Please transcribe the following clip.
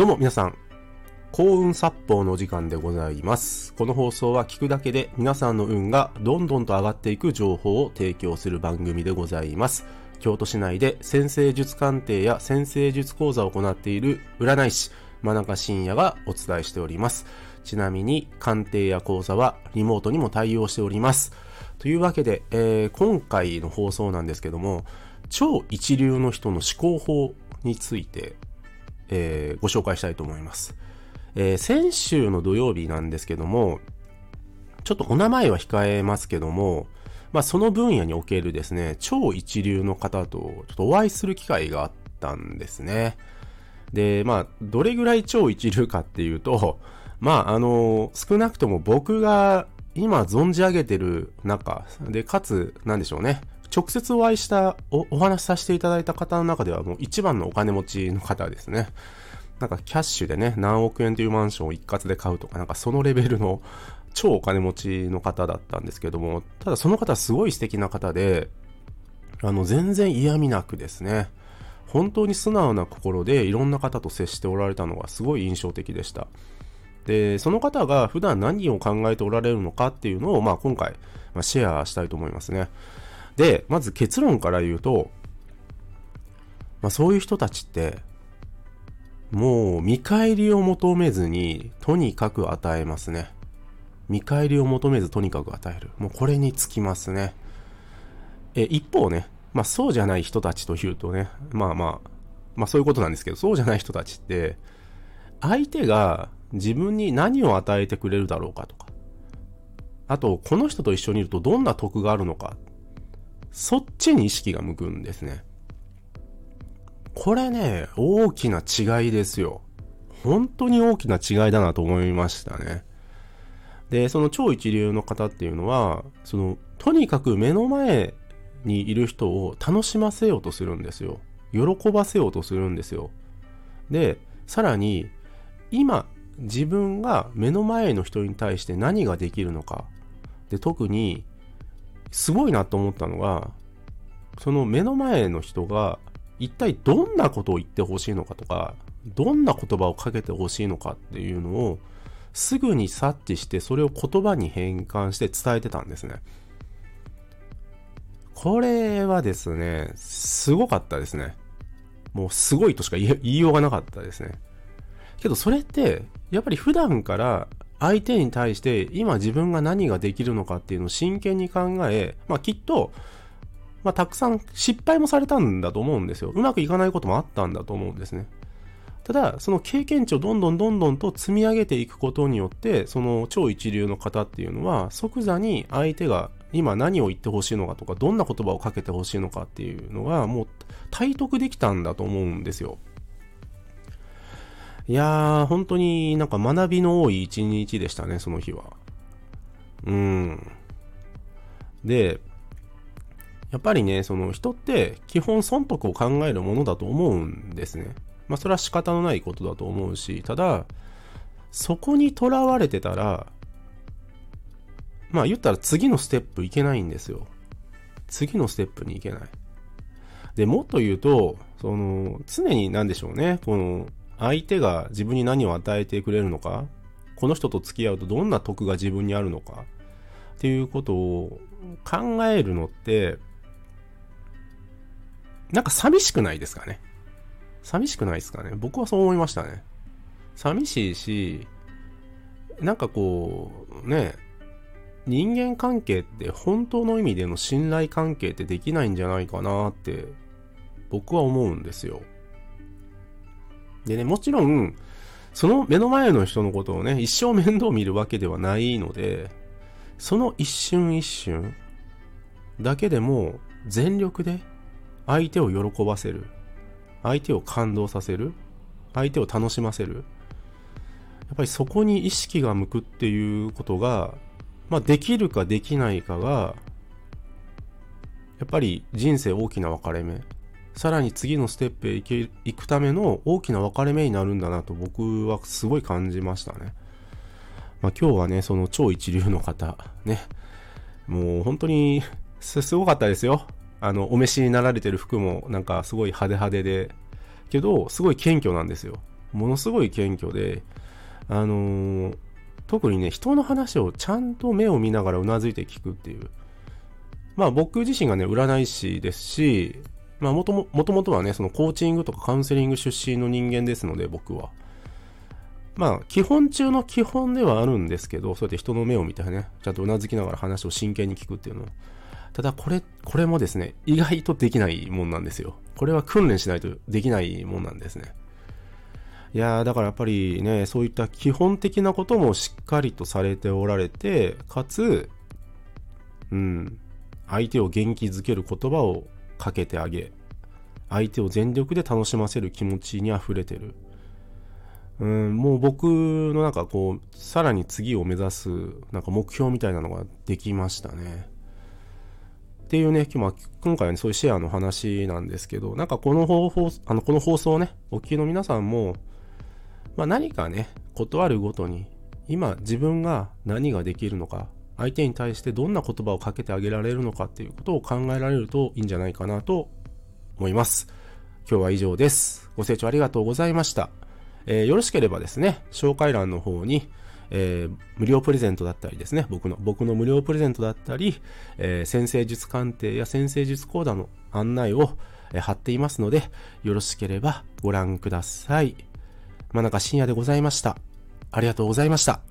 どうも皆さん、幸運殺法の時間でございます。この放送は聞くだけで皆さんの運がどんどんと上がっていく情報を提供する番組でございます。京都市内で先生術鑑定や先生術講座を行っている占い師、真中信也がお伝えしております。ちなみに鑑定や講座はリモートにも対応しております。というわけで、えー今回の放送なんですけども、超一流の人の思考法について、えーご紹介したいと思います。えー先週の土曜日なんですけども、ちょっとお名前は控えますけども、まあその分野におけるですね、超一流の方とちょっとお会いする機会があったんですね。で、まあ、どれぐらい超一流かっていうと、まあ、あの、少なくとも僕が今存じ上げてる中で、かつ、なんでしょうね。直接お会いしたお、お話しさせていただいた方の中ではもう一番のお金持ちの方ですね。なんかキャッシュでね、何億円というマンションを一括で買うとか、なんかそのレベルの超お金持ちの方だったんですけども、ただその方すごい素敵な方で、あの、全然嫌味なくですね、本当に素直な心でいろんな方と接しておられたのがすごい印象的でした。で、その方が普段何を考えておられるのかっていうのを、まあ今回、まあ、シェアしたいと思いますね。で、まず結論から言うと、まあそういう人たちって、もう見返りを求めずに、とにかく与えますね。見返りを求めずとにかく与える。もうこれにつきますね。え、一方ね、まあそうじゃない人たちというとね、まあまあ、まあそういうことなんですけど、そうじゃない人たちって、相手が自分に何を与えてくれるだろうかとか、あと、この人と一緒にいるとどんな得があるのか、そっちに意識が向くんですね。これね、大きな違いですよ。本当に大きな違いだなと思いましたね。で、その超一流の方っていうのは、その、とにかく目の前にいる人を楽しませようとするんですよ。喜ばせようとするんですよ。で、さらに、今、自分が目の前の人に対して何ができるのか。で、特に、すごいなと思ったのが、その目の前の人が、一体どんなことを言ってほしいのかとか、どんな言葉をかけてほしいのかっていうのを、すぐに察知して、それを言葉に変換して伝えてたんですね。これはですね、すごかったですね。もうすごいとしか言い言いようがなかったですね。けどそれって、やっぱり普段から相手に対して今自分が何ができるのかっていうのを真剣に考え、まあきっと、まあたくさん失敗もされたんだと思うんですよ。うまくいかないこともあったんだと思うんですね。ただ、その経験値をどんどんどんどんと積み上げていくことによって、その超一流の方っていうのは、即座に相手が今何を言ってほしいのかとか、どんな言葉をかけてほしいのかっていうのが、もう体得できたんだと思うんですよ。いやー、本当になんか学びの多い一日でしたね、その日は。うん。で、やっぱりね、その人って基本損得を考えるものだと思うんですね。まあそれは仕方のないことだと思うし、ただ、そこにとらわれてたら、まあ言ったら次のステップいけないんですよ。次のステップに行けない。で、もっと言うと、その、常に何でしょうね、この、相手が自分に何を与えてくれるのか、この人と付き合うとどんな得が自分にあるのか、っていうことを考えるのって、なんか寂しくないですかね？寂しくないですかね？僕はそう思いましたね。寂しいし、なんかこう、ね、人間関係って本当の意味での信頼関係ってできないんじゃないかなって僕は思うんですよ。でね、もちろん、その目の前の人のことをね、一生面倒見るわけではないので、その一瞬一瞬だけでも全力で相手を喜ばせる。相手を感動させる。相手を楽しませる。やっぱりそこに意識が向くっていうことが、まあできるかできないかが、やっぱり人生大きな分かれ目。さらに次のステップへ行け行くための大きな分かれ目になるんだなと僕はすごい感じましたね。まあ今日はね、その超一流の方、ね。もう本当にすごかったですよ。あの、お召しになられてる服もなんかすごい派手派手で、けど、すごい謙虚なんですよ。ものすごい謙虚で、あのー、特にね、人の話をちゃんと目を見ながらうなずいて聞くっていう。まあ僕自身がね、占い師ですし、まあもとも、もともとはね、そのコーチングとかカウンセリング出身の人間ですので、僕は。まあ、基本中の基本ではあるんですけど、そうやって人の目を見てね、ちゃんとうなずきながら話を真剣に聞くっていうのただこれ、これもですね、意外とできないもんなんですよ。これは訓練しないとできないもんなんですね。いやー、だからやっぱりね、そういった基本的なこともしっかりとされておられて、かつ、うん、相手を元気づける言葉をかけてあげ、相手を全力で楽しませる気持ちに溢れてる。うん、もう僕のなんかこう、さらに次を目指す、なんか目標みたいなのができましたね。っていうね、今今回は、ね、そういうシェアの話なんですけど、なんかこの方法、あの、この放送ね、お聞きの皆さんも、まあ何かね、断るごとに、今自分が何ができるのか、相手に対してどんな言葉をかけてあげられるのかっていうことを考えられるといいんじゃないかなと思います。今日は以上です。ご清聴ありがとうございました。えー、よろしければですね、紹介欄の方に、えー、無料プレゼントだったりですね、僕の、僕の無料プレゼントだったり、えー、先生術鑑定や先生術講座の案内を、えー、貼っていますので、よろしければご覧ください。真中深夜でございました。ありがとうございました。